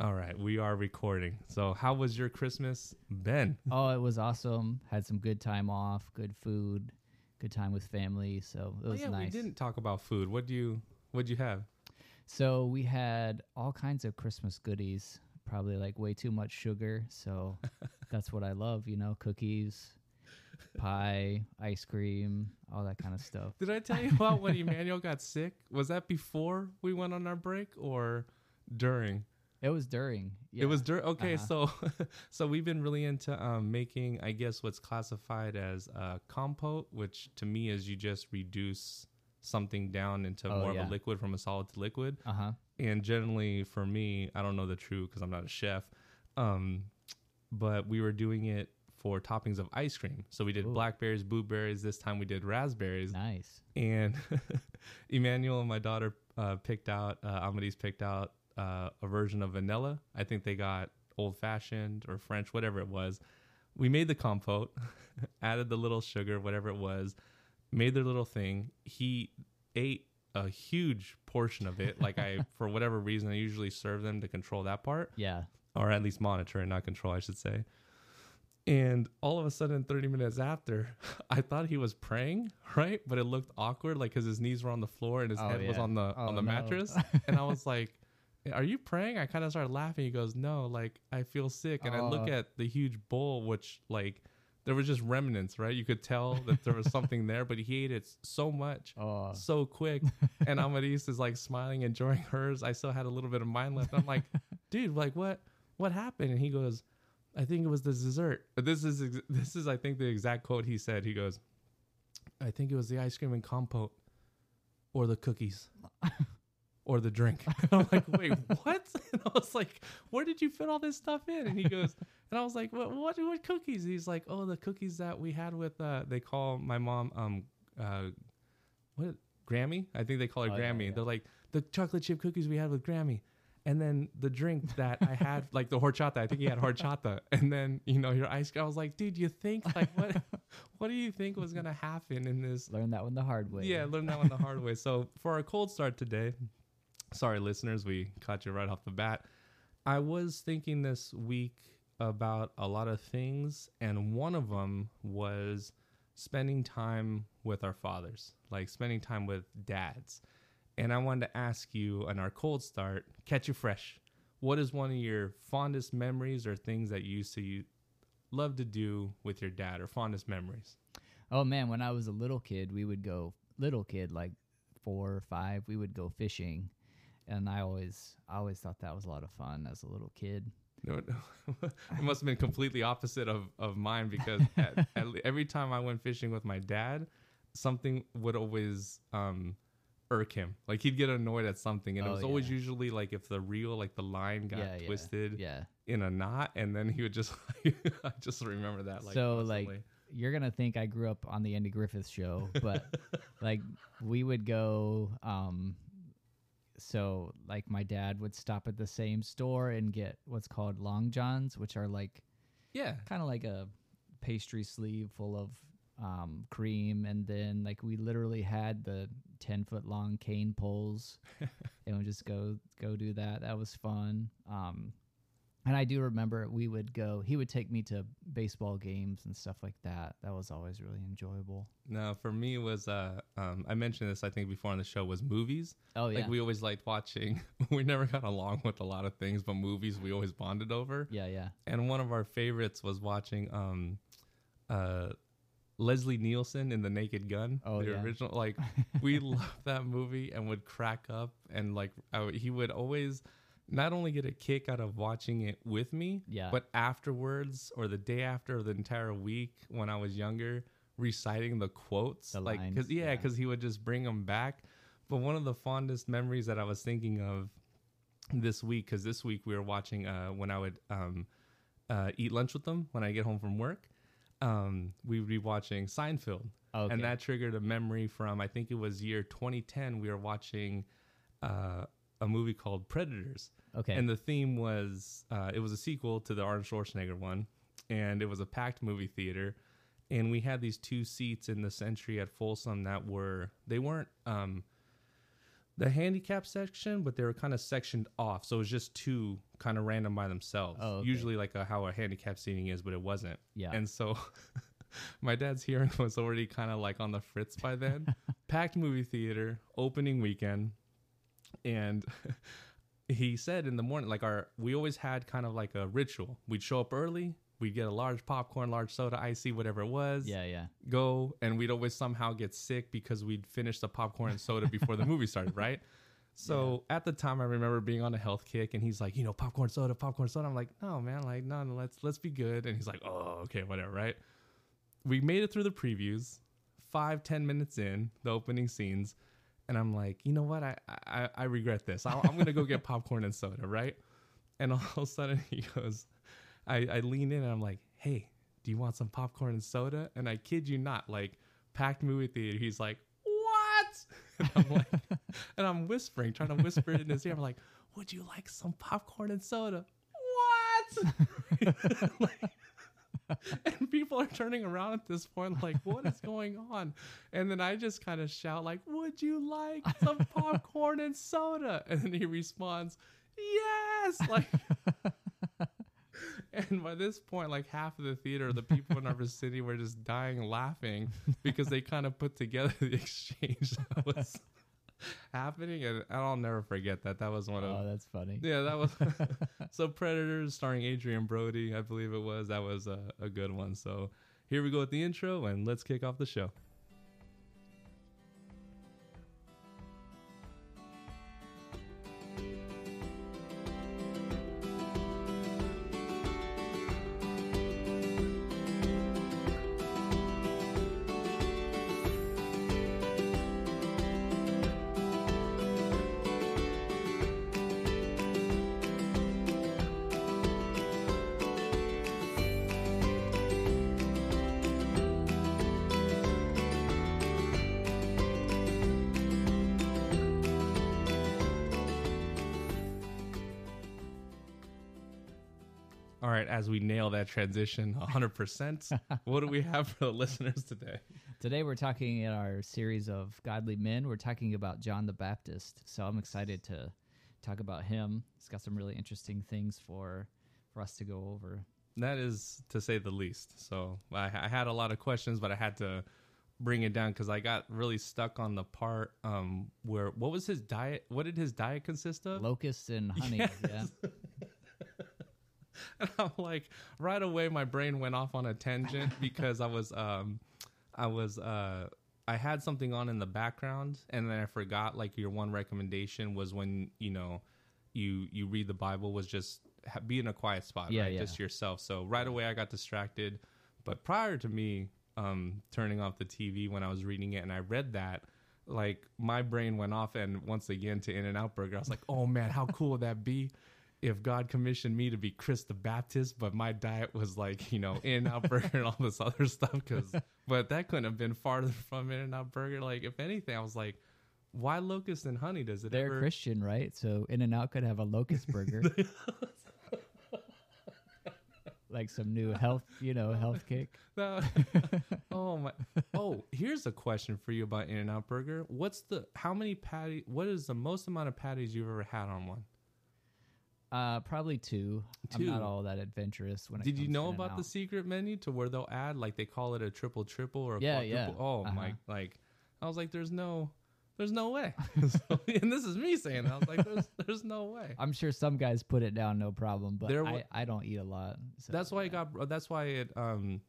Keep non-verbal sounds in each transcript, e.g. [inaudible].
All right, we are recording. So, how was your Christmas, Ben? [laughs] Oh, it was awesome. Had some good time off, good food, good time with family. So it Oh, was yeah, nice. we didn't talk about food. What do you what do you have? So we had all kinds of Christmas goodies. Probably like way too much sugar. So [laughs] that's what I love. You know, cookies, pie, ice cream, all that kind of stuff. Did I tell you about when Emmanuel got sick? Was that before we went on our break or during? It was during. It was during. Okay, Uh-huh. so [laughs] so we've been really into um, making, I guess, what's classified as uh, compote, which to me is you just reduce something down into Oh, more of a liquid from a solid to liquid. Uh huh. and generally for me i don't know the true because i'm not a chef um, but we were doing it for toppings of ice cream so we did Ooh. blackberries blueberries this time we did raspberries Nice. and [laughs] emmanuel and my daughter uh, picked out uh, amadis picked out uh, a version of vanilla i think they got old fashioned or french whatever it was we made the compote [laughs] added the little sugar whatever it was made their little thing he ate a huge portion of it like i [laughs] for whatever reason i usually serve them to control that part Yeah. or at least monitor and not control, I should say. And all of a sudden, 30 minutes after, [laughs] I thought he was praying, right? But it looked awkward, like because his knees were on the floor and his Oh, head was on the Oh, on the no. mattress. and I was like, "Are you praying?" I kind of started laughing. He goes, "No, like I feel sick." And I look Oh. at the huge bowl, which like there was just remnants, right? You could tell that there was something there, but he ate it so much [laughs] Oh. so quick. And Amadis is like smiling, enjoying hers. I still had a little bit of mine left. I'm like, [laughs] dude, like what what happened? And he goes, I think it was the dessert. But this is ex- this is I think the exact quote he said. He goes, I think it was the ice cream and compote, or the cookies. [laughs] Or the drink. [laughs] I'm like, wait, what? [laughs] And I was like, where did you fit all this stuff in? And he goes, [laughs] and I was like, what, what, what cookies? He's like, oh, the cookies that we had with, uh, they call my mom, um, uh, what Grammy? I think they call her Oh, Grammy. yeah. They're like the chocolate chip cookies we had with Grammy. And then the drink that I had, like the horchata. I think he had horchata. And then you know your ice cream. I was like, dude, you think like what? what do you think was gonna happen in this? Learn that one the hard way. Yeah, learn that one the hard way. So for our cold start today, sorry listeners, we caught you right off the bat. I was thinking this week about a lot of things, and one of them was spending time with our fathers, like spending time with dads. And I wanted to ask you on our cold start, catch you fresh. What is one of your fondest memories or things that you used to love to do with your dad or fondest memories? Oh man, when I was a little kid, we would go little kid, like four or five, we would go fishing. And I always I always thought that was a lot of fun as a little kid. No, [laughs] it must have been completely opposite of, of mine because [laughs] at, at, every time I went fishing with my dad, something would always um, irk him. Like he'd get annoyed at something, and it Oh, was always usually like if the reel, like the line, got yeah, yeah, twisted Yeah. in a knot, and then he would just. [laughs] I just remember that. Like so like you're gonna think I grew up on the Andy Griffith show, but like we would go um so like my dad would stop at the same store and get what's called long johns, which are like yeah, kind of like a pastry sleeve full of um, cream, and then like we literally had the ten foot long cane poles, [laughs] and we just go go do that. That was fun. Um, and I do remember we would go. He would take me to baseball games and stuff like that. That was always really enjoyable. no, for me it was uh, um, I mentioned this I think before on the show was movies. Oh yeah, Like we always liked watching. [laughs] we never got along with a lot of things, but movies we always bonded over. yeah, yeah. and one of our favorites was watching um uh Leslie Nielsen in The Naked Gun, Oh, the yeah. original. Like [laughs] we loved that movie and would crack up, and like I, he would always not only get a kick out of watching it with me, Yeah. but afterwards or the day after or the entire week when I was younger, reciting the quotes, The like because yeah, yeah. because he would just bring them back. But one of the fondest memories that I was thinking of this week, because this week we were watching uh, when I would um, uh, eat lunch with them when I get home from work. Um, we would be watching Seinfeld, Okay. and that triggered a memory from I think it was year 2010. We were watching uh, a movie called Predators, okay. and the theme was uh, it was a sequel to the Arnold Schwarzenegger one, and it was a packed movie theater. And we had these two seats in the Century at Folsom that were they weren't um, the handicap section, but they were kind of sectioned off, so it was just two kind of random by themselves. Oh, okay. Usually like a, how a handicap seating is, but it wasn't. Yeah. And so [laughs] my dad's hearing was already kind of like on the fritz by then. [laughs] Packed movie theater, opening weekend. And [laughs] he said in the morning, like our, we always had kind of like a ritual. We'd show up early, we'd get a large popcorn, large soda, icy, whatever it was. yeah, yeah. Go, and we'd always somehow get sick because we'd finish the popcorn and soda before the movie started, right? [laughs] So at the time, I remember being on a health kick, and he's like, you know, popcorn soda, popcorn soda. I'm like, no, man, like, no, no, let's let's be good. And he's like, oh, okay, whatever, right? We made it through the previews, five ten minutes in the opening scenes, and I'm like, you know what? I I, I regret this. i I'm gonna go get [laughs] popcorn and soda, right? And all of a sudden, [laughs] he goes, I I lean in and I'm like, hey, do you want some popcorn and soda? And I kid you not, like packed movie theater. He's like, what? [laughs] And I'm like, and I'm whispering, trying to whisper it in his ear. I'm like, would you like some popcorn and soda? What? Like- [laughs] and people are turning around at this point, like, what is going on? And then I just kind of shout, like, would you like some [laughs] popcorn and soda? And then he responds, yes. Like, [laughs] and by this point, like half of the theater, the people in our vicinity were just dying laughing because they kind of put together the exchange that was [laughs] happening. And I'll never forget that. That was one of Oh, that's funny. yeah, that was [laughs] [laughs] so Predators starring Adrien Brody, I believe it was. That was a, a good one. So here we go with the intro and let's kick off the show. Right, as we nail that transition 100%, [laughs] what do we have for the listeners today? Today we're talking in our series of godly men. We're talking about John the Baptist. So I'm excited to talk about him. He's got some really interesting things for for us to go over. That is to say the least. So I, I had a lot of questions, but I had to bring it down because I got really stuck on the part um, where what was his diet? What did his diet consist of? Locusts and [laughs] honey. Yes. Yeah. [laughs] And I'm like, right away, my brain went off on a tangent [laughs] because I was, um, I was, uh, I had something on in the background, and then I forgot. Like your one recommendation was when you know, you you read the Bible was just ha- be in a quiet spot, Yeah, right, yeah. just yourself. So right away, I got distracted. But prior to me um, turning off the TV when I was reading it, and I read that. Like my brain went off, and once again to In-N-Out Burger, I was like, "Oh man, how cool would that be if God commissioned me to be Chris the Baptist, but my diet was like, you know, In-N-Out Burger and all this other stuff. Cause, [laughs] but that couldn't have been farther from In-N-Out Burger. Like, if anything, I was like, why locust and honey? Does it They're ever? Christian, right? So In-N-Out could have a locust burger. [laughs] like some new health, you know, health kick. [laughs] No. oh my. Oh, here's a question for you about In-N-Out Burger. What's the how many patty? What is the most amount of patties you've ever had on one? Uh, probably two. I'm not all that adventurous when it Did you know about the secret menu to where they'll add like they call it a triple triple or a Yeah, yeah. quadruple? Oh my! Uh-huh. Like I was like, there's no, there's no way. So- [laughs] and this is me saying, that. I was like, there's, there's no way. I'm sure some guys put it down no problem, but There I, wa- I don't eat a lot. So, That's why it got. That's why it. Um,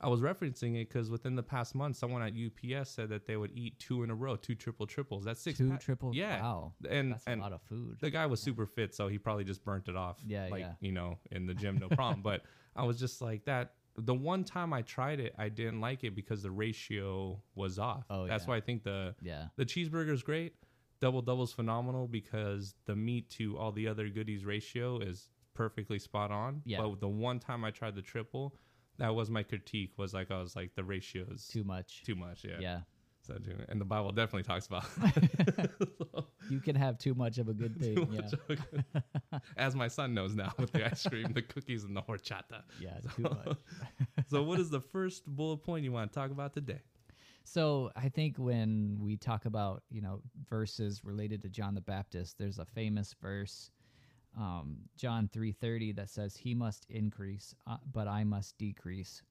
I was referencing it because within the past month, someone at UPS said that they would eat two in a row, two triple triples. That's six. two pa- triple. Yeah. Wow. and That's and a lot of food. the guy was super fit, so he probably just burnt it off. Yeah, like yeah. you know, in the gym, no problem. but [laughs] I was just like that. The one time I tried it, I didn't like it because the ratio was off. Oh, that's yeah. why I think the yeah. the cheeseburger is great. Double double's phenomenal because the meat to all the other goodies ratio is perfectly spot on. Yeah. But the one time I tried the triple, that was my critique. Was like I was like the ratio is Too much. too much. Yeah. yeah. So and the Bible definitely talks about So, [laughs] [laughs] You can have too much of a good thing. yeah. much of a good- as my son knows now with the ice cream, the cookies, and the horchata. [laughs] Yeah, too much. So, what is the first bullet point you want to talk about today? So I think when we talk about you know verses related to John the Baptist, there's a famous verse, um, John three thirty, that says, "He must increase, uh, but I must decrease."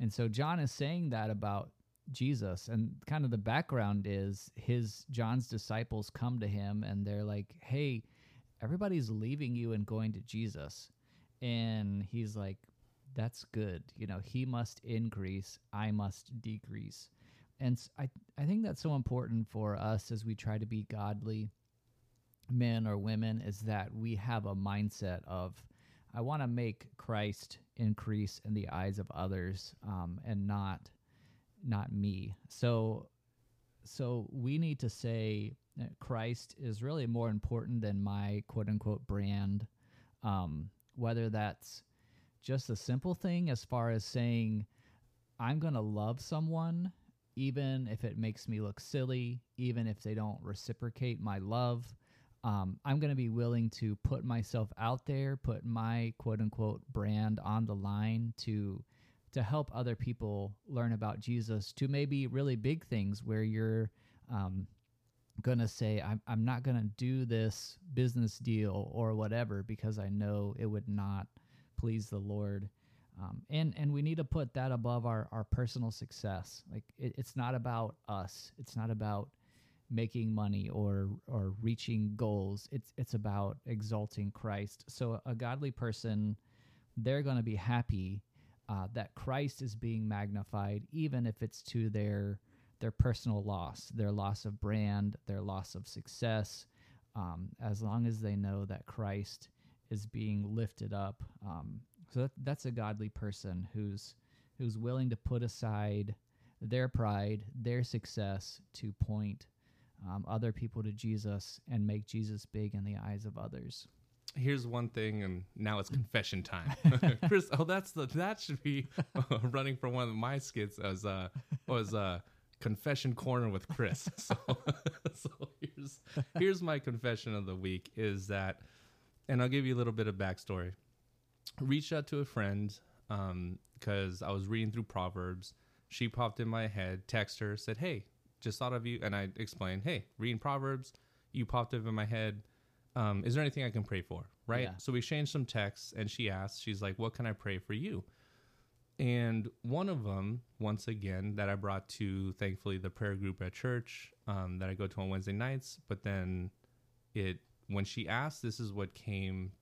And so John is saying that about Jesus, and kind of the background is his John's disciples come to him and they're like, "Hey, everybody's leaving you and going to Jesus," and he's like, "That's good. You know, he must increase, I must decrease." and I I think that's so important for us as we try to be godly men or women is that we have a mindset of I want to make Christ increase in the eyes of others um, and not not me. So so we need to say Christ is really more important than my quote unquote brand. Um, whether that's just a simple thing as far as saying I'm going to love someone even if it makes me look silly, even if they don't reciprocate my love. Um, I'm going to be willing to put myself out there, put my quote unquote brand on the line to to help other people learn about Jesus. To maybe really big things where you're um, going to say, I'm, I'm not going to do this business deal or whatever because I know it would not please the Lord. Um, and and we need to put that above our, our personal success. Like it, it's not about us. It's not about making money or or reaching goals. It's it's about exalting Christ. So a godly person, they're going to be happy uh, that Christ is being magnified, even if it's to their their personal loss, their loss of brand, their loss of success. Um, as long as they know that Christ is being lifted up. Um, so that, that's a godly person who's who's willing to put aside their pride, their success to point um, other people to Jesus and make Jesus big in the eyes of others. Here's one thing, and now it's [laughs] confession time. [laughs] Chris, oh, that's the that should be uh, [laughs] running for one of my skits as uh was uh confession corner with Chris. So, so here's here's my confession of the week is that, and I'll give you a little bit of backstory. Reached out to a friend because I was reading through Proverbs. She popped in my head, text her, said, "Hey, just thought of you," and I explained, "Hey, reading Proverbs, you popped up in my head. Um, is there anything I can pray for?" Right. Yeah. So we exchanged some texts, and she asked, "She's like, what can I pray for you?" And one of them, once again, that I brought to thankfully the prayer group at church um, that I go to on Wednesday nights. But then it, when she asked, this is what came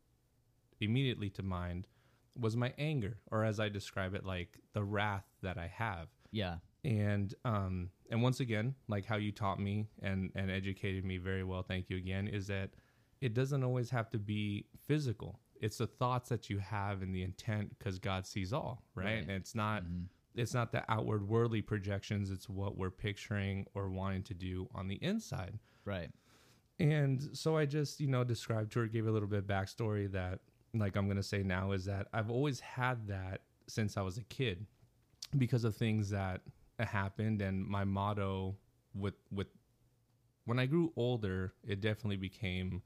immediately to mind was my anger, or as I describe it, like the wrath that I have. Yeah. And um, and once again, like how you taught me and and educated me very well. Thank you again. Is that it doesn't always have to be physical. It's the thoughts that you have and the intent, because God sees all, right? Right. And it's not it's not the outward worldly projections. It's what we're picturing or wanting to do on the inside. Right. And so I just, you know, described to her, gave a little bit of backstory that, like I'm going to say now, is that I've always had that since I was a kid because of things that happened. And my motto with, with, when I grew older, it definitely became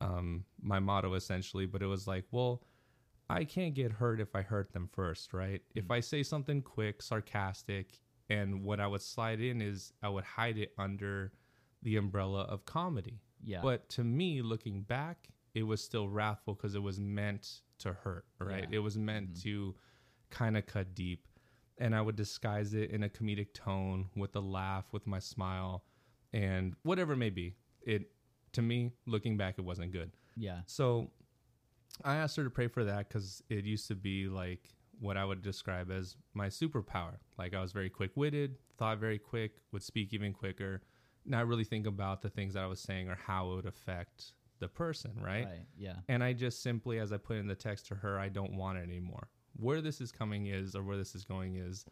um, my motto essentially, but it was like, well, I can't get hurt if I hurt them first, right? If I say something quick, sarcastic, and what I would slide in is I would hide it under the umbrella of comedy. Yeah. But to me, looking back, it was still wrathful because it was meant to hurt, right? Yeah. It was meant to kind of cut deep. And I would disguise it in a comedic tone with a laugh, with my smile, and whatever it may be. It, to me, looking back, it wasn't good. Yeah. So I asked her to pray for that because it used to be like what I would describe as my superpower. Like I was very quick witted, thought very quick, would speak even quicker, not really think about the things that I was saying or how it would affect the person, right? Right. Yeah. And I just simply, as I put in the text to her, I don't want it anymore. Where this is coming is, or where this is going is,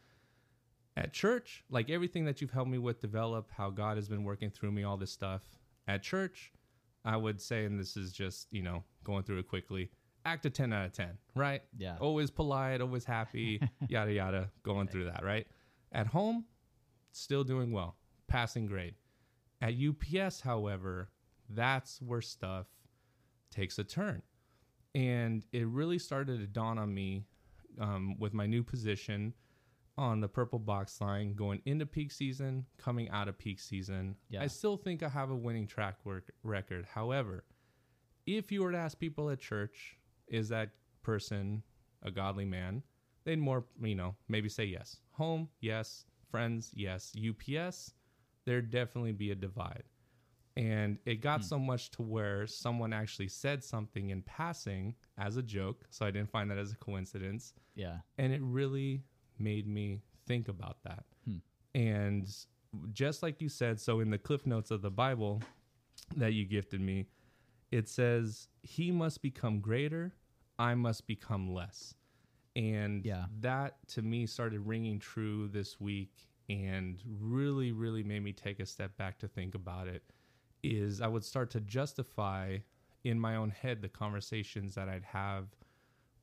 at church, like everything that you've helped me with develop, how God has been working through me, all this stuff. At church, I would say, and this is just, you know, going through it quickly, act a 10 out of 10, right? Yeah. Always polite, always happy, [laughs] yada, yada, going through that, right? At home, still doing well, passing grade. At UPS, however, that's where stuff takes a turn. And it really started to dawn on me um, with my new position on the purple box line going into peak season, coming out of peak season. Yeah. I still think I have a winning track work record. However, if you were to ask people at church, is that person a godly man? They'd more, you know, maybe say yes. Home, yes. Friends, yes. UPS, there'd definitely be a divide. And it got so much to where someone actually said something in passing as a joke. So I didn't find that as a coincidence Yeah. and it really made me think about that. Hmm. And just like you said, so in the cliff notes of the Bible that you gifted me, it says, "He must become greater, I must become less." And Yeah. that to me started ringing true this week and really really made me take a step back to think about it is I would start to justify in my own head the conversations that I'd have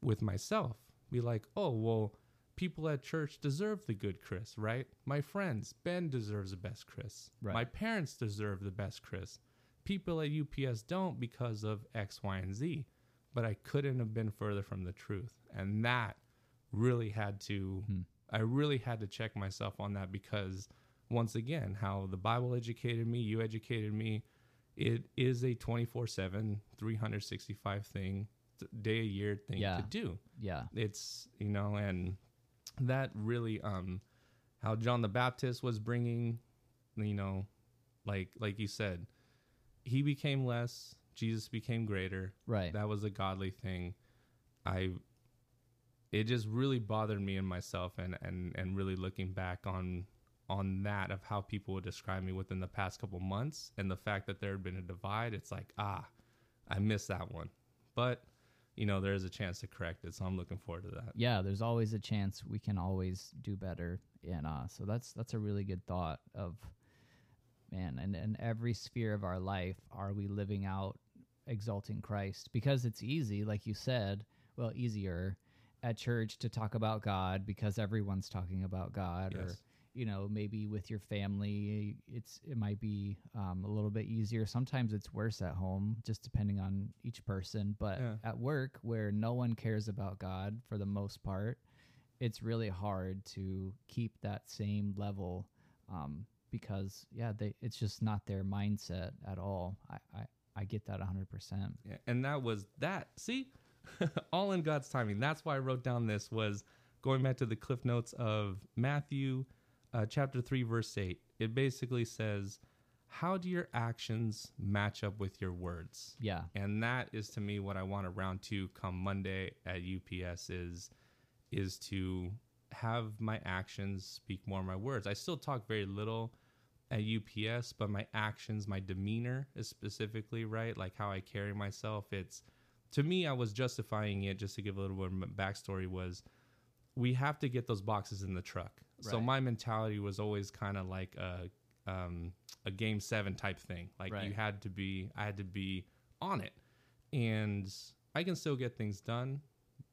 with myself. Be like, oh, well, people at church deserve the good Chris, right? My friends, Ben deserves the best Chris. Right. My parents deserve the best Chris. People at UPS don't because of X, Y, and Z. But I couldn't have been further from the truth. And that really had to, Hmm. I really had to check myself on that because, once again, how the Bible educated me, you educated me, it is a 24 7, 365 thing, day a year thing Yeah. to do Yeah. it's you know and that really um how john the baptist was bringing you know like like you said he became less jesus became greater Right. that was a godly thing i it just really bothered me and myself and and and really looking back on on that of how people would describe me within the past couple months and the fact that there had been a divide it's like ah i missed that one but you know there is a chance to correct it so i'm looking forward to that yeah, there's always a chance we can always do better. And uh, so that's that's a really good thought of man, and in every sphere of our life, are we living out exalting Christ? Because it's easy, like you said, well, easier at church to talk about God because everyone's talking about God or Yes. You know maybe with your family it's it might be um, a little bit easier sometimes it's worse at home just depending on each person but Yeah. at work where no one cares about god for the most part it's really hard to keep that same level um, because yeah they it's just not their mindset at all i i, I get that 100% Yeah, and that was that. See, [laughs] all in God's timing. That's why I wrote down this was going back to the cliff notes of Matthew, uh, chapter three, verse eight. It basically says, "How do your actions match up with your words?" yeah And that is to me what I want to round to come Monday at UPS is is to have my actions speak more my words. I still talk very little at UPS, but my actions, my demeanor is specifically right, like how I carry myself. It's to me, I was justifying it just to give a little bit of backstory. Was we have to get those boxes in the truck. So my mentality was always kind of like a um, a game seven type thing. Like you had to be, I had to be on it, and I can still get things done.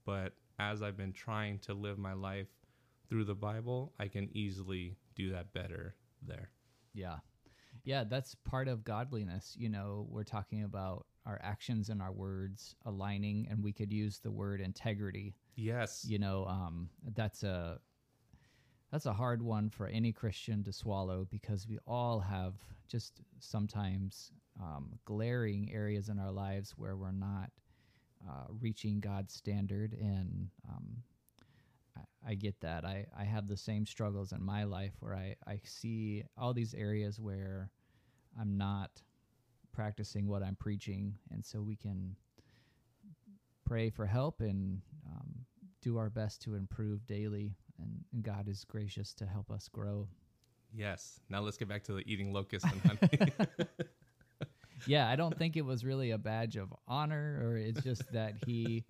But as I've been trying to live my life through the Bible, I can easily do that better there. Yeah. Yeah, that's part of godliness. You know, we're talking about our actions and our words aligning, and we could use the word integrity. Yes. You know, um, that's a that's a hard one for any Christian to swallow because we all have just sometimes um, glaring areas in our lives where we're not uh, reaching God's standard, and um, I, I get that. I, I have the same struggles in my life where I, I see all these areas where I'm not practicing what I'm preaching, and so we can pray for help and um, do our best to improve daily. And, and God is gracious to help us grow. Yes. Now let's get back to the eating locusts and honey. [laughs] yeah, I don't think it was really a badge of honor, or it's just that he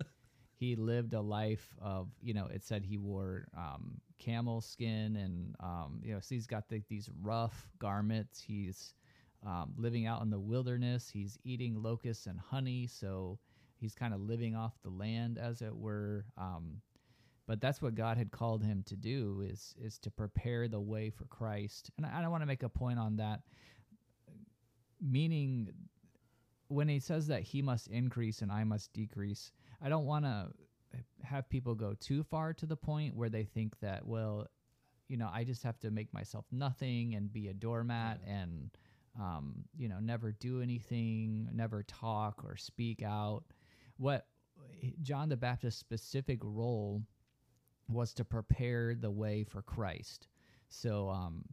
he lived a life of you know. It said he wore um, camel skin, and um, you know, so he's got the, these rough garments. He's um, living out in the wilderness. He's eating locusts and honey, so he's kind of living off the land, as it were. Um, but that's what God had called him to do is is to prepare the way for Christ. And I, I want to make a point on that meaning when he says that he must increase and I must decrease, I don't want to have people go too far to the point where they think that, well, you know, I just have to make myself nothing and be a doormat and, um, you know, never do anything, never talk or speak out. What John the Baptist's specific role was to prepare the way for Christ. So, um,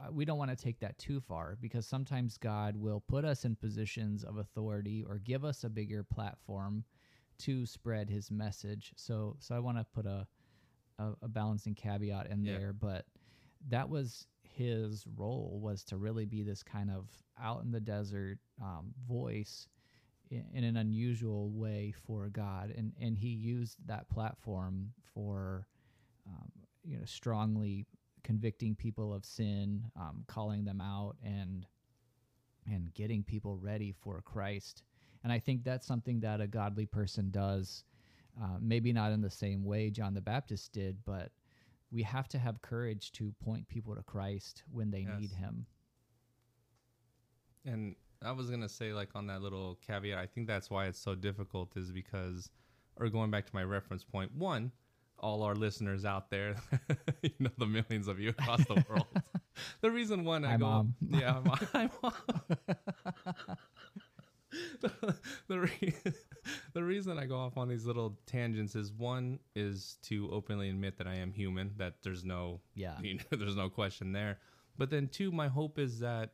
uh, we don't want to take that too far because sometimes God will put us in positions of authority or give us a bigger platform to spread his message. So so I want to put a, a a balancing caveat in Yeah. there, but that was his role was to really be this kind of out in the desert um, voice in, an unusual way for God, and and he used that platform for um, you know strongly convicting people of sin, um, calling them out, and and getting people ready for Christ. And I think that's something that a godly person does. Uh, maybe not in the same way John the Baptist did, but we have to have courage to point people to Christ when they need Him. And I was gonna say, like on that little caveat, I think that's why it's so difficult, is because, or going back to my reference point, one, all our listeners out there, [laughs] you know, the millions of you across the world. [laughs] the reason one, I Hi, go, Mom. [laughs] yeah, hi, mom. the, the, re- the reason I go off on these little tangents is one is to openly admit that I am human, that there's no Yeah. you know, there's no question there. But then two, my hope is that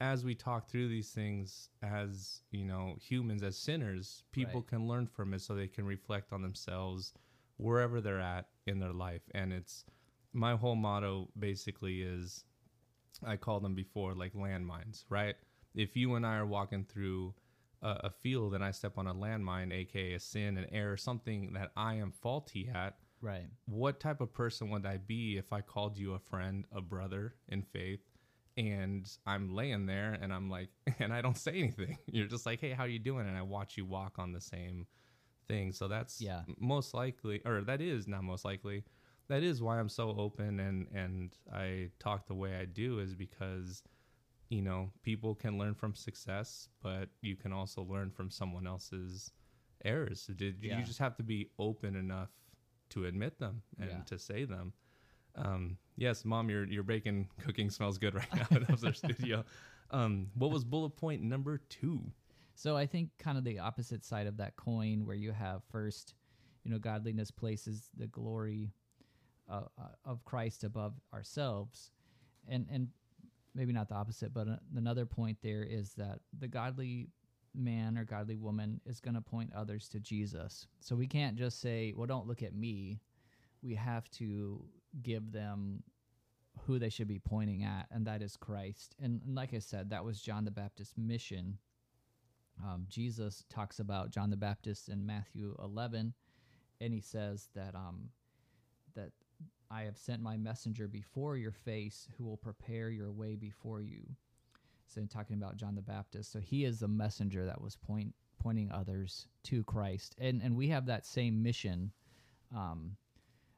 as we talk through these things as, you know, humans, as sinners, people Right. can learn from it so they can reflect on themselves wherever they're at in their life. And it's my whole motto basically is I call them before like landmines, right? If you and I are walking through a, a field and I step on a landmine, aka a sin, an error, something that I am faulty at, Right. what type of person would I be if I called you a friend, a brother in faith, and I'm laying there and I'm like, [laughs] and I don't say anything. [laughs] You're just like, hey, how you doing? And I watch you walk on the same thing. So that's Yeah. most likely, or that is not most likely. That is why I'm so open and and I talk the way I do is because you know people can learn from success, but you can also learn from someone else's errors. So did Yeah. you just have to be open enough to admit them and Yeah. to say them. Um, yes, mom, your your bacon cooking smells good right [laughs] now in upstairs studio. Um, what was bullet point number two? So I think kind of the opposite side of that coin, where you have first, you know, godliness places the glory uh, uh, of Christ above ourselves, and and maybe not the opposite, but another point there is that the godly man or godly woman is going to point others to Jesus. So we can't just say, "Well, don't look at me." We have to give them who they should be pointing at, and that is Christ. And, and like I said, that was John the Baptist's mission. Um, Jesus talks about John the Baptist in Matthew 11, and he says that um, that I have sent my messenger before your face, who will prepare your way before you. So, in talking about John the Baptist, so he is the messenger that was point pointing others to Christ, and and we have that same mission. Um,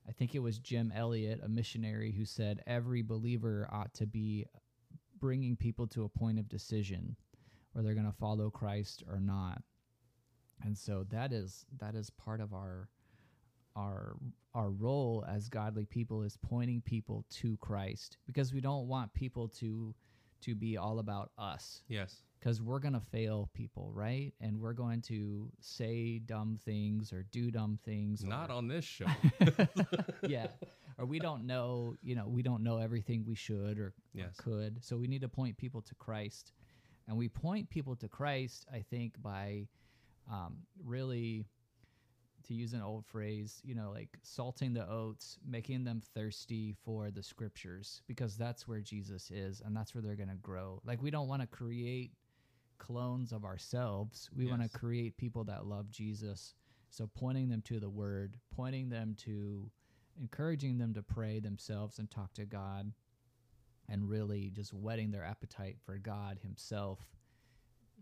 I think it was Jim Elliot, a missionary, who said every believer ought to be bringing people to a point of decision where they're going to follow Christ or not. And so that is that is part of our our our role as godly people is pointing people to Christ because we don't want people to to be all about us Yes. Because we're going to fail people, right? And we're going to say dumb things or do dumb things. Not or- on this show. [laughs] yeah. Or we don't know, you know, we don't know everything we should or, or could. So we need to point people to Christ. And we point people to Christ, I think, by um, really, to use an old phrase, you know, like salting the oats, making them thirsty for the scriptures, because that's where Jesus is and that's where they're going to grow. Like, we don't want to create clones of ourselves. We want to create people that love Jesus. So pointing them to the word, pointing them to encouraging them to pray themselves and talk to God and really just whetting their appetite for God himself.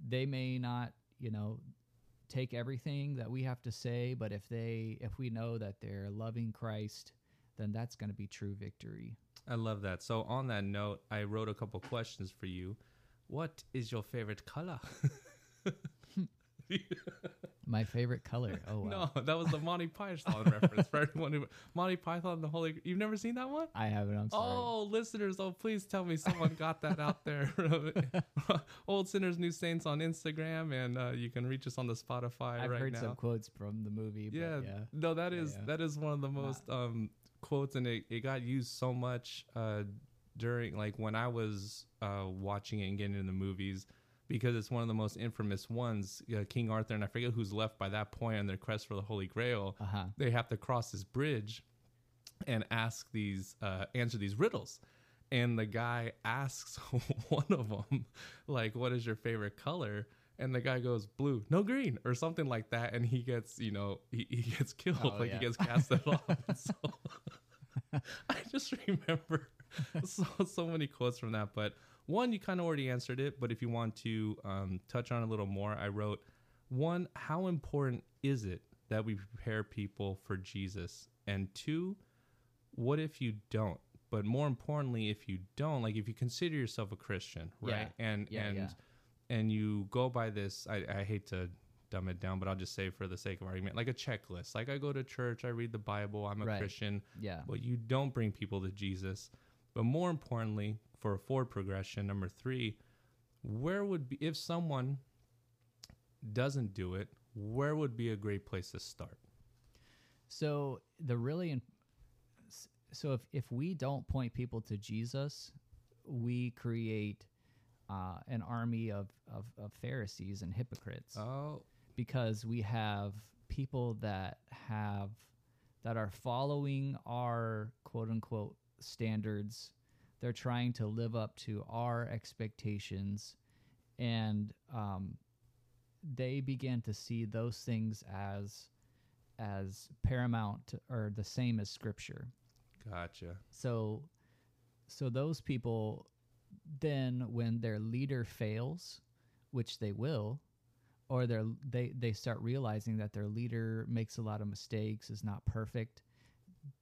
They may not, you know, take everything that we have to say, but if they if we know that they're loving Christ, then that's going to be true victory. I love that. So on that note, I wrote a couple questions for you. What is your favorite color? [laughs] My favorite color. Oh wow. No, that was the Monty Python [laughs] reference for everyone who Monty Python the Holy. You've never seen that one? I haven't. I'm sorry. Oh, listeners! Oh, please tell me someone got that out there. [laughs] Old sinners, new saints on Instagram, and uh, you can reach us on the Spotify right? I've right heard now. some quotes from the movie. But yeah, yeah. no, that Yeah, is yeah. that is one of the most um, quotes, and it, it got used so much uh, during like when I was uh, watching it and getting into the movies because it's one of the most infamous ones. Uh, King Arthur and I forget who's left by that point on their quest for the Holy Grail. Uh huh. They have to cross this bridge and ask these uh, answer these riddles. And the guy asks [laughs] one of them, like, "What is your favorite color?" And the guy goes, "Blue, no green," or something like that. And he gets, you know, he, he gets killed, Oh, like yeah. he gets casted [laughs] off. And [laughs] so I just remember [laughs] so so many quotes from that. But one, you kind of already answered it. But if you want to um, touch on a little more, I wrote one: How important is it that we prepare people for Jesus? And two, what if you don't? But more importantly, if you don't, like if you consider yourself a Christian, right? And Yeah, and yeah. and you go by this, I, I hate to dumb it down, but I'll just say for the sake of argument, like a checklist. Like I go to church, I read the Bible, I'm a Right. Christian, Yeah. but you don't bring people to Jesus. But more importantly, for a forward progression, number three, where would be if someone doesn't do it, where would be a great place to start? So the really, so if if we don't point people to Jesus, we create uh, an army of, of of Pharisees and hypocrites Oh, because we have people that have that are following our quote unquote standards. They're trying to live up to our expectations, and um, they begin to see those things as as paramount or the same as Scripture. gotcha. So, so those people then, when their leader fails, which they will, or they they start realizing that their leader makes a lot of mistakes, is not perfect,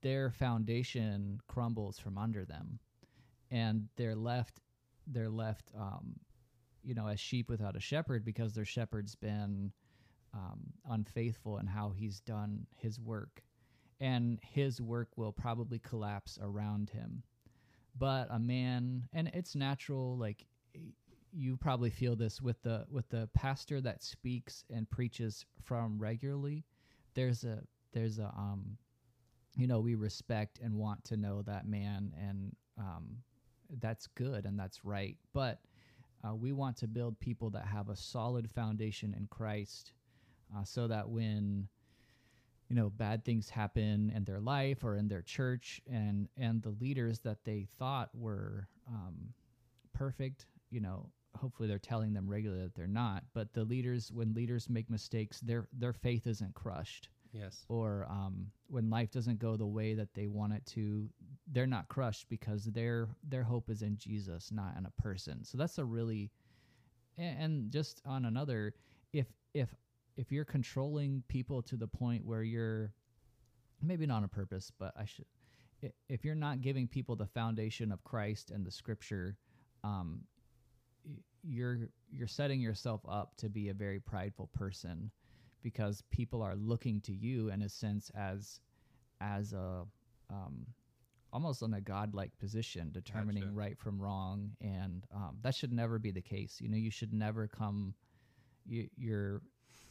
their foundation crumbles from under them, and they're left they're left, um, you know, as sheep without a shepherd because their shepherd's been um, unfaithful in how he's done his work and his work will probably collapse around him. But a man, and it's natural, like you probably feel this with the with the pastor that speaks and preaches from regularly. There's a there's a um, you know, we respect and want to know that man, and um, that's good and that's right. But uh, we want to build people that have a solid foundation in Christ, uh, so that when you know bad things happen in their life or in their church and and the leaders that they thought were um, perfect you know hopefully they're telling them regularly that they're not but the leaders when leaders make mistakes their their faith isn't crushed Yes. or um, when life doesn't go the way that they want it to they're not crushed because their their hope is in jesus not in a person so that's a really and, just on another if if if you're controlling people to the point where you're maybe not on purpose but i should if you're not giving people the foundation of christ and the scripture um you're you're setting yourself up to be a very prideful person because people are looking to you in a sense as as a um, almost in a godlike position, determining Gotcha. right from wrong, and um, that should never be the case. You know, you should never come. You, you're,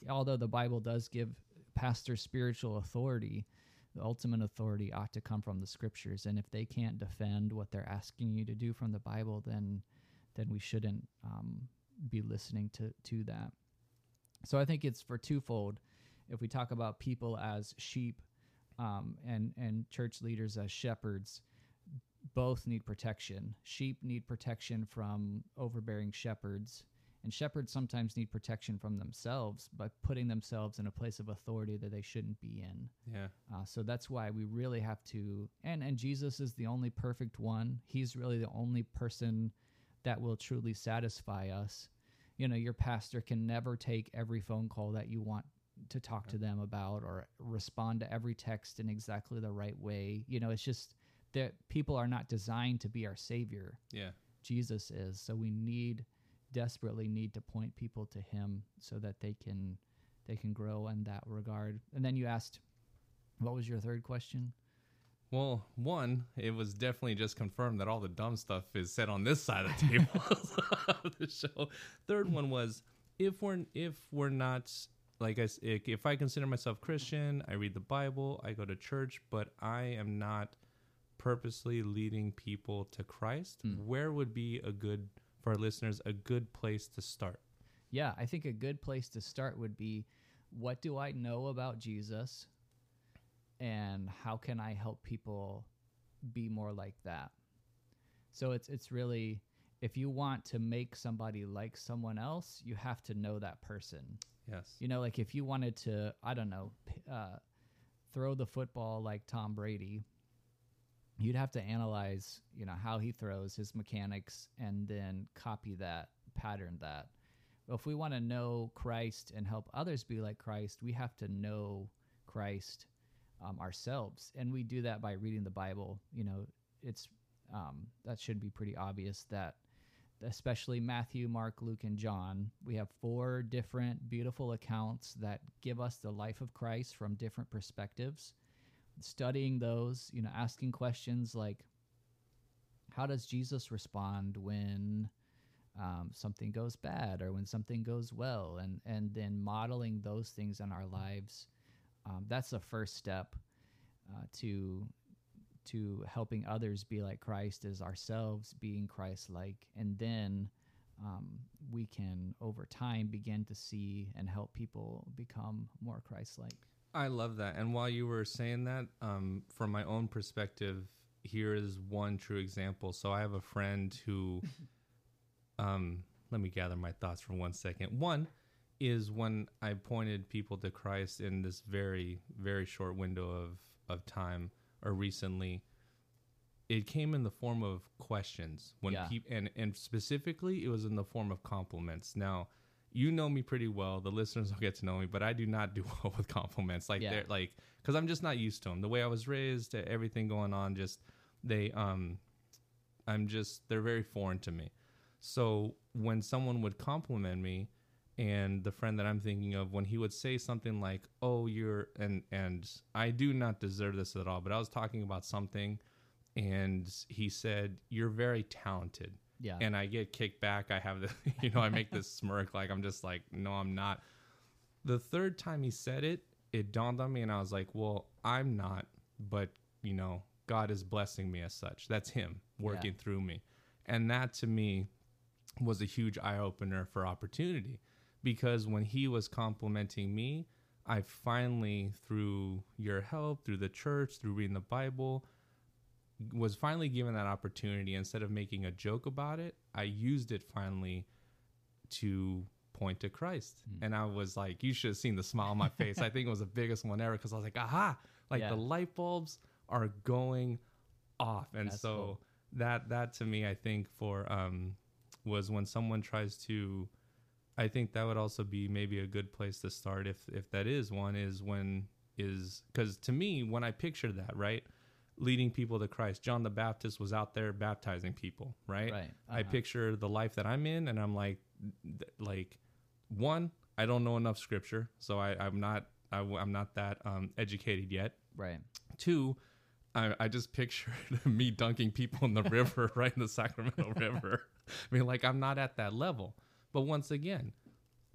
although the Bible does give pastors spiritual authority, the ultimate authority ought to come from the scriptures. And if they can't defend what they're asking you to do from the Bible, then then we shouldn't um, be listening to to that. So I think it's for twofold. If we talk about people as sheep um, and and church leaders as shepherds, both need protection. Sheep need protection from overbearing shepherds, and shepherds sometimes need protection from themselves by putting themselves in a place of authority that they shouldn't be in. Yeah. Uh, so that's why we really have to, and and Jesus is the only perfect one. He's really the only person that will truly satisfy us. You know, your pastor can never take every phone call that you want to talk to them about or respond to every text in exactly the right way. You know, it's just that people are not designed to be our savior. Yeah. Jesus is. So we need desperately need to point people to him so that they can they can grow in that regard. And then you asked, what was your third question? Well, one, it was definitely just confirmed that all the dumb stuff is said on this side of the table [laughs] of the show. Third one was if we're if we're not like I, if if I consider myself Christian, I read the Bible, I go to church, but I am not purposely leading people to Christ. Mm. Where would be a good for our listeners a good place to start? Yeah, I think a good place to start would be what do I know about Jesus and how can I help people be more like that? So it's it's really if you want to make somebody like someone else, you have to know that person. Yes. You know, like if you wanted to, I don't know, uh, throw the football like Tom Brady, you'd have to analyze, you know, how he throws, his mechanics, and then copy that, pattern that. Well, if we want to know Christ and help others be like Christ, we have to know Christ um, ourselves, and we do that by reading the Bible. You know, it's um, that should be pretty obvious that especially Matthew, Mark, Luke, and John. We have four different beautiful accounts that give us the life of Christ from different perspectives. Studying those, you know, asking questions like, how does Jesus respond when um, something goes bad or when something goes well, and and then modeling those things in our lives. Um, that's the first step uh, to to helping others be like Christ is ourselves being Christ like. And then um, we can, over time, begin to see and help people become more Christ like. I love that. And while you were saying that, um, from my own perspective, here is one true example. So I have a friend who, [laughs] um, let me gather my thoughts for one second. One is when I pointed people to Christ in this very, very short window of, of time or recently, it came in the form of questions when Yeah. peop- and and specifically it was in the form of compliments. Now, you know me pretty well. The listeners will get to know me, but I do not do [laughs] well with compliments. Like Yeah. they're like because I'm just not used to them. The way I was raised, everything going on, just they um, I'm just they're very foreign to me. So when someone would compliment me, and the friend that I'm thinking of, when he would say something like, "Oh, you're," and and I do not deserve this at all, but I was talking about something, and he said, "You're very talented." Yeah. and I get kicked back. I have the, [laughs] you know, I make this smirk like I'm just like, no, I'm not. The third time he said it, it dawned on me, and I was like, well, I'm not, but you know, God is blessing me as such. That's Him working through me, and that to me was a huge eye opener for opportunity, because when he was complimenting me, I finally, through your help, through the church, through reading the Bible, was finally given that opportunity. Instead of making a joke about it i used it finally to point to christ. And i was like you should have seen the smile on my face. I think it was the biggest one ever because i was like aha! Like Yeah. the light bulbs are going off. And That's so cool. that that to me i think for um was when someone tries to i think that would also be maybe a good place to start if if that is one is when is because to me when i picture that right leading people to Christ. John the Baptist was out there baptizing people, right? Right. I Uh-huh. picture the life that I'm in, and I'm like, th- like, one, I don't know enough scripture, so I, I'm not, I, am not that um, educated yet. Right. Two, I, I just pictured [laughs] me dunking people in the [laughs] river, right in the Sacramento River. [laughs] I mean, like, I'm not at that level. But once again,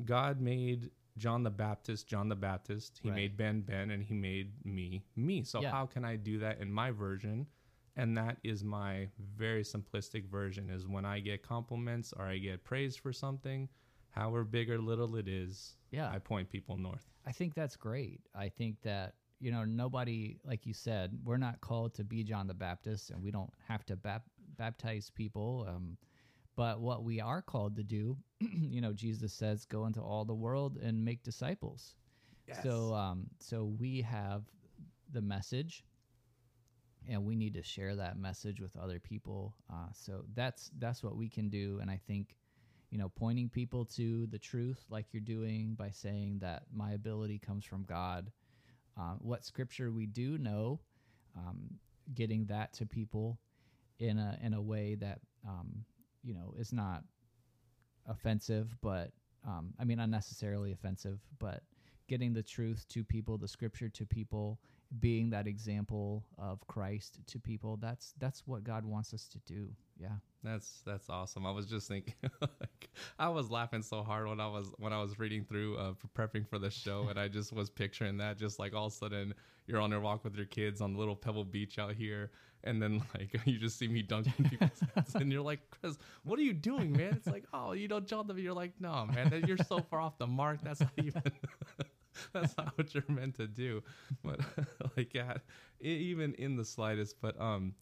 God made John the Baptist John the Baptist. He Right. made Ben Ben, and he made me me. So Yeah. how can I do that in my version? And that is my very simplistic version. Is when I get compliments or I get praise for something, however big or little it is, Yeah. I point people north. I think that's great. I think that you know nobody, like you said, we're not called to be John the Baptist, and we don't have to bap- baptize people. Um, but what we are called to do, [clears throat] you know, Jesus says, "Go into all the world and make disciples." So, um, so we have the message, and we need to share that message with other people. Uh, so that's that's what we can do, and I think, you know, pointing people to the truth, like you're doing by saying that my ability comes from God. Uh, what scripture we do know, um, getting that to people in a in a way that um, you know is not offensive, but um, I mean unnecessarily offensive, but getting the truth to people, the scripture to people, being that example of Christ to people. That's that's what God wants us to do. Yeah. That's that's awesome. I was just thinking, [laughs] like, I was laughing so hard when I was when I was reading through uh, prepping for the show, and I just was picturing that. Just like all of a sudden, you're on your walk with your kids on the little pebble beach out here, and then [laughs] like you just see me dunking people's [laughs] heads, and you're like, Chris, what are you doing, man? It's like, oh, you don't jump them. You're like, no, man, you're so far off the mark. That's not even. [laughs] that's not what you're meant to do. But [laughs] like, yeah, even in the slightest. But um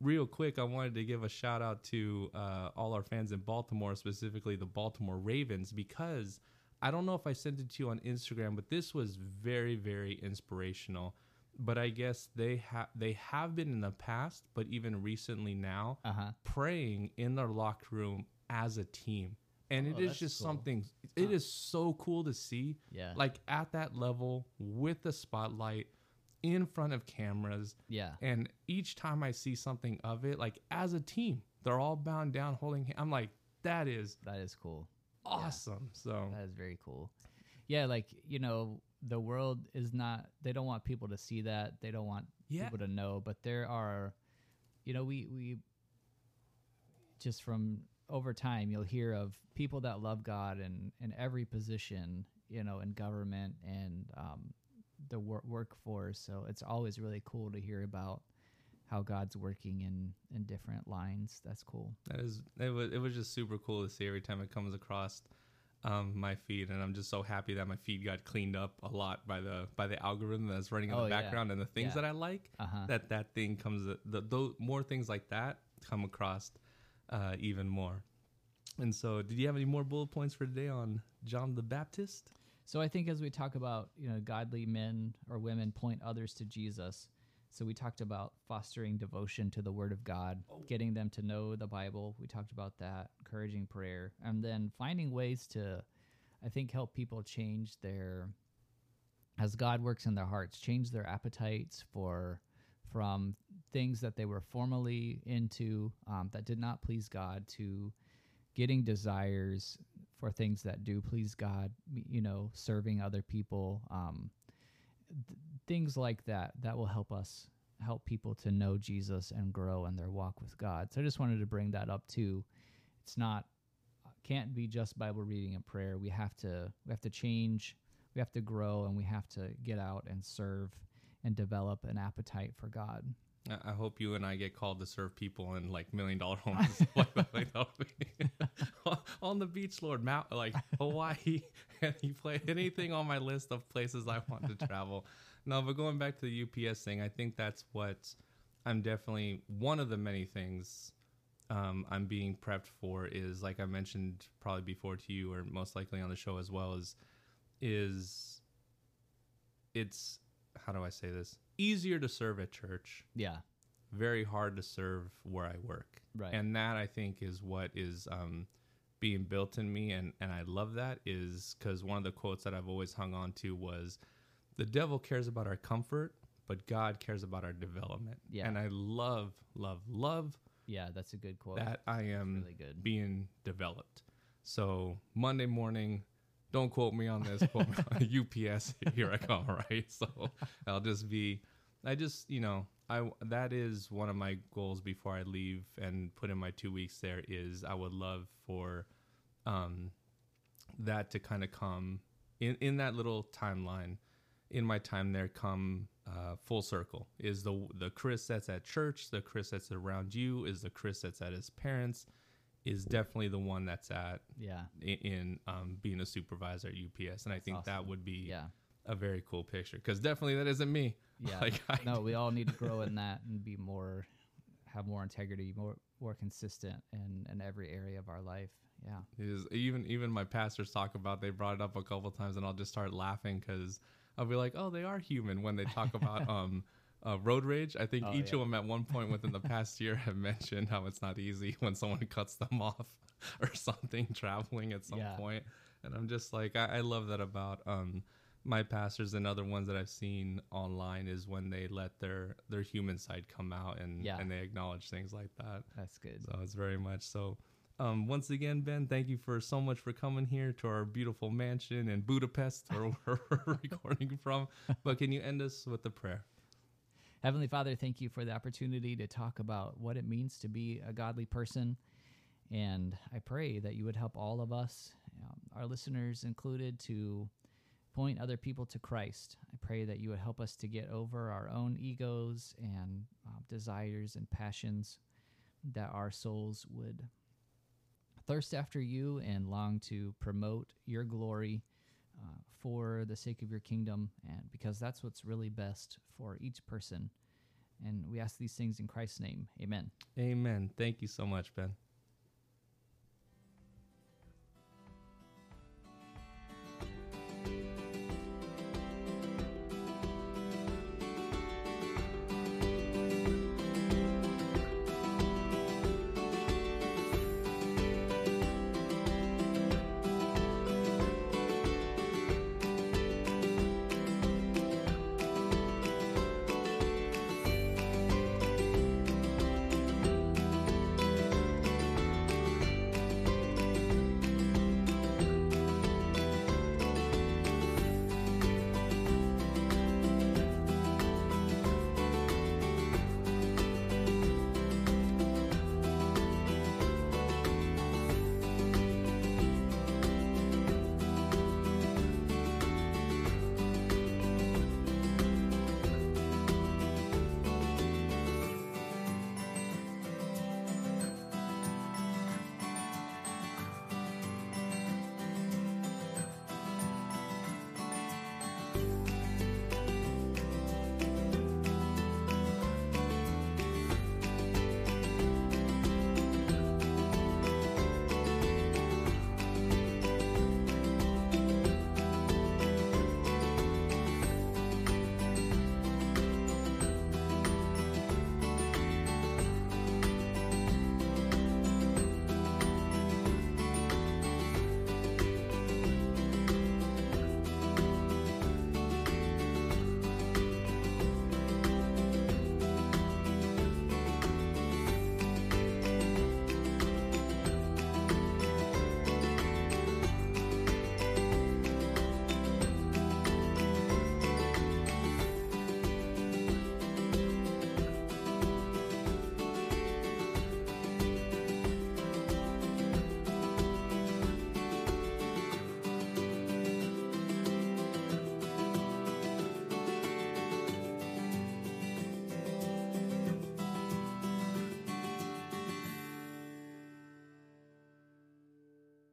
real quick, I wanted to give a shout out to uh, all our fans in Baltimore, specifically the Baltimore Ravens, because I don't know if I sent it to you on Instagram, but this was very, very inspirational. But I guess they have they have been in the past, but even recently now, Uh-huh. praying in their locker room as a team, and it Oh, is just cool. something. It Huh. is so cool to see Yeah. like at that level with the spotlight in front of cameras yeah. and each time i see something of it like as a team they're all bound down holding ha- i'm like that is That is cool. awesome so That is very cool. Yeah, like, you know, the world is not they don't want people to see that. They don't want Yeah. people to know, but there are you know, we we just from over time you'll hear of people that love God in in every position, you know, in government and um the wor- workforce. So it's always really cool to hear about how God's working in in different lines. That's cool. that is it was it was just super cool to see every time it comes across um, my feed and i'm just so happy that my feed got cleaned up a lot by the by the algorithm that's running in Oh, the yeah. background and the things Yeah. that i like Uh-huh. that that thing comes the, the more things like that come across uh, even more and so did you have any more bullet points for today on john the baptist So I think as we talk about, you know, godly men or women point others to Jesus. So we talked about fostering devotion to the word of God, getting them to know the Bible. We talked about that, encouraging prayer, and then finding ways to I think help people change their as God works in their hearts, change their appetites for from things that they were formerly into um, that did not please God to getting desires for things that do please God, you know, serving other people, um, th- things like that, that will help us help people to know Jesus and grow in their walk with God. So I just wanted to bring that up too. It's not can't be just Bible reading and prayer. We have to we have to change, we have to grow, and we have to get out and serve and develop an appetite for God. I hope you and I get called to serve people in like million dollar [laughs] homes [laughs] on the beach, Lord, Mount like Hawaii, [laughs] and you play anything on my list of places I want to travel. No, but going back to the UPS thing, I think that's what I'm definitely one of the many things um, I'm being prepped for is like I mentioned probably before to you or most likely on the show as well is is it's how do I say this easier to serve at church Yeah, very hard to serve where I work. Right. And that I think is what is um, being built in me. And, and I love that is because one of the quotes that I've always hung on to was the devil cares about our comfort, but God cares about our development. Yeah. And I love, love, love yeah, that's a good quote. that I am really good. being developed. So Monday morning, don't quote me on this. quote me on [laughs] UPS. Here I come. [laughs] Right. So I'll just be. I just you know I that is one of my goals before I leave and put in my two weeks there is I would love for um that to kind of come in in that little timeline in my time there come uh, full circle is the the Chris that's at church the Chris that's around you is the Chris that's at his parents is definitely the one that's at yeah, in, in um, being a supervisor at UPS and I think that would be yeah, a very cool picture because definitely that isn't me. [laughs] Yeah. Like, I- no, we all need to grow in that and be more, have more integrity, more more consistent in in every area of our life. Yeah, is even even my pastors talk about they brought it up a couple times and I'll just start laughing because I'll be like oh they are human when they talk about [laughs] um uh, road rage I think Oh, each yeah. of them at one point within the past year [laughs] have mentioned how it's not easy when someone [laughs] cuts them off [laughs] or something traveling at some Yeah. point and I'm just like I, I love that about um my pastors and other ones that I've seen online is when they let their their human side come out and Yeah. and they acknowledge things like that that's good. so it's very much so. Um, once again, Ben, thank you for so much for coming here to our beautiful mansion in Budapest, where we're recording from. But can you end us with a prayer? Heavenly Father, thank you for the opportunity to talk about what it means to be a godly person. And I pray that you would help all of us, um, our listeners included, to point other people to Christ. I pray that you would help us to get over our own egos and uh, desires and passions, that our souls would thirst after you and long to promote your glory uh, for the sake of your kingdom, and because that's what's really best for each person. And we ask these things in Christ's name. Amen. Amen. Thank you so much, Ben.